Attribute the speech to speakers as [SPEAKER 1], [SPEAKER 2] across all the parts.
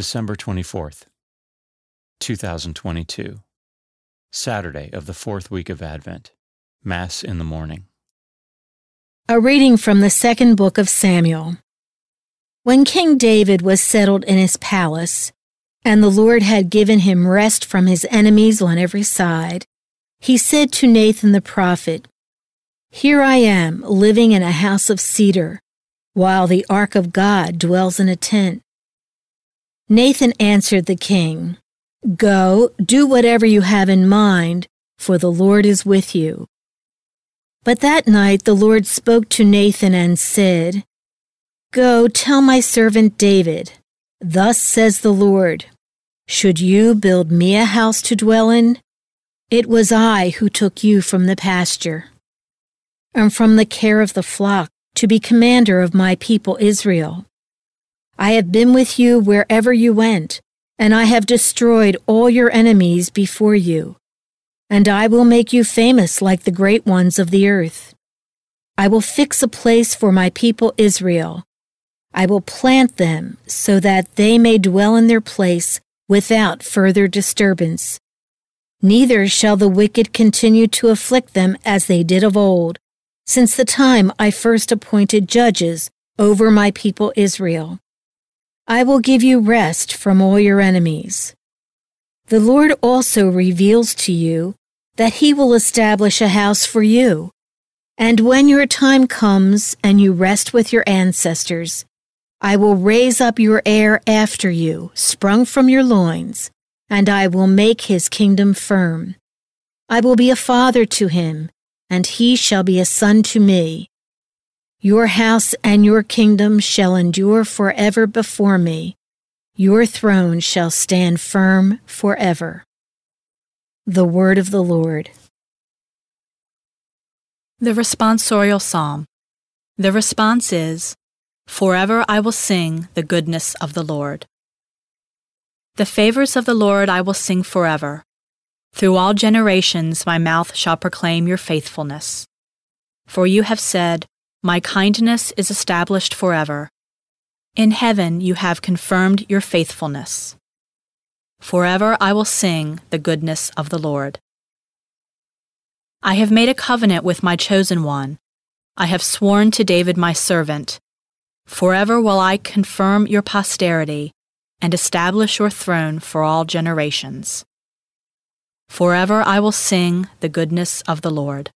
[SPEAKER 1] December 24th, 2022. Saturday of the fourth week of Advent. Mass in the morning.
[SPEAKER 2] A reading from the second book of Samuel. When King David was settled in his palace, and the Lord had given him rest from his enemies on every side, he said to Nathan the prophet, Here I am, living in a house of cedar, while the ark of God dwells in a tent. Nathan answered the king, Go, do whatever you have in mind, for the Lord is with you. But that night the Lord spoke to Nathan and said, Go, tell my servant David, Thus says the Lord, Should you build me a house to dwell in? It was I who took you from the pasture and from the care of the flock to be commander of my people Israel. I have been with you wherever you went, and I have destroyed all your enemies before you. And I will make you famous like the great ones of the earth. I will fix a place for my people Israel. I will plant them so that they may dwell in their place without further disturbance. Neither shall the wicked continue to afflict them as they did of old, since the time I first appointed judges over my people Israel. I will give you rest from all your enemies. The Lord also reveals to you that he will establish a house for you. And when your time comes and you rest with your ancestors, I will raise up your heir after you, sprung from your loins, and I will make his kingdom firm. I will be a father to him, and he shall be a son to me. Your house and your kingdom shall endure forever before me. Your throne shall stand firm forever. The word of the Lord.
[SPEAKER 3] The responsorial psalm. The response is, Forever I will sing the goodness of the Lord. The favors of the Lord I will sing forever. Through all generations my mouth shall proclaim your faithfulness. For you have said, my kindness is established forever. In heaven you have confirmed your faithfulness. Forever I will sing the goodness of the Lord. I have made a covenant with my chosen one. I have sworn to David my servant. Forever will I confirm your posterity and establish your throne for all generations. Forever I will sing the goodness of the Lord.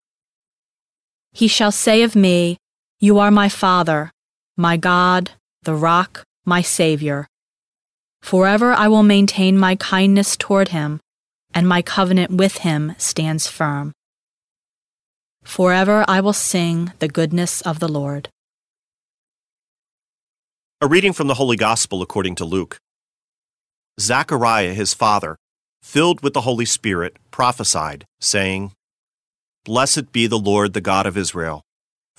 [SPEAKER 3] He shall say of me, you are my Father, my God, the rock, my Savior. Forever I will maintain my kindness toward him, and my covenant with him stands firm. Forever I will sing the goodness of the Lord.
[SPEAKER 4] A reading from the Holy Gospel according to Luke. Zachariah, his father, filled with the Holy Spirit, prophesied, saying, Blessed be the Lord, the God of Israel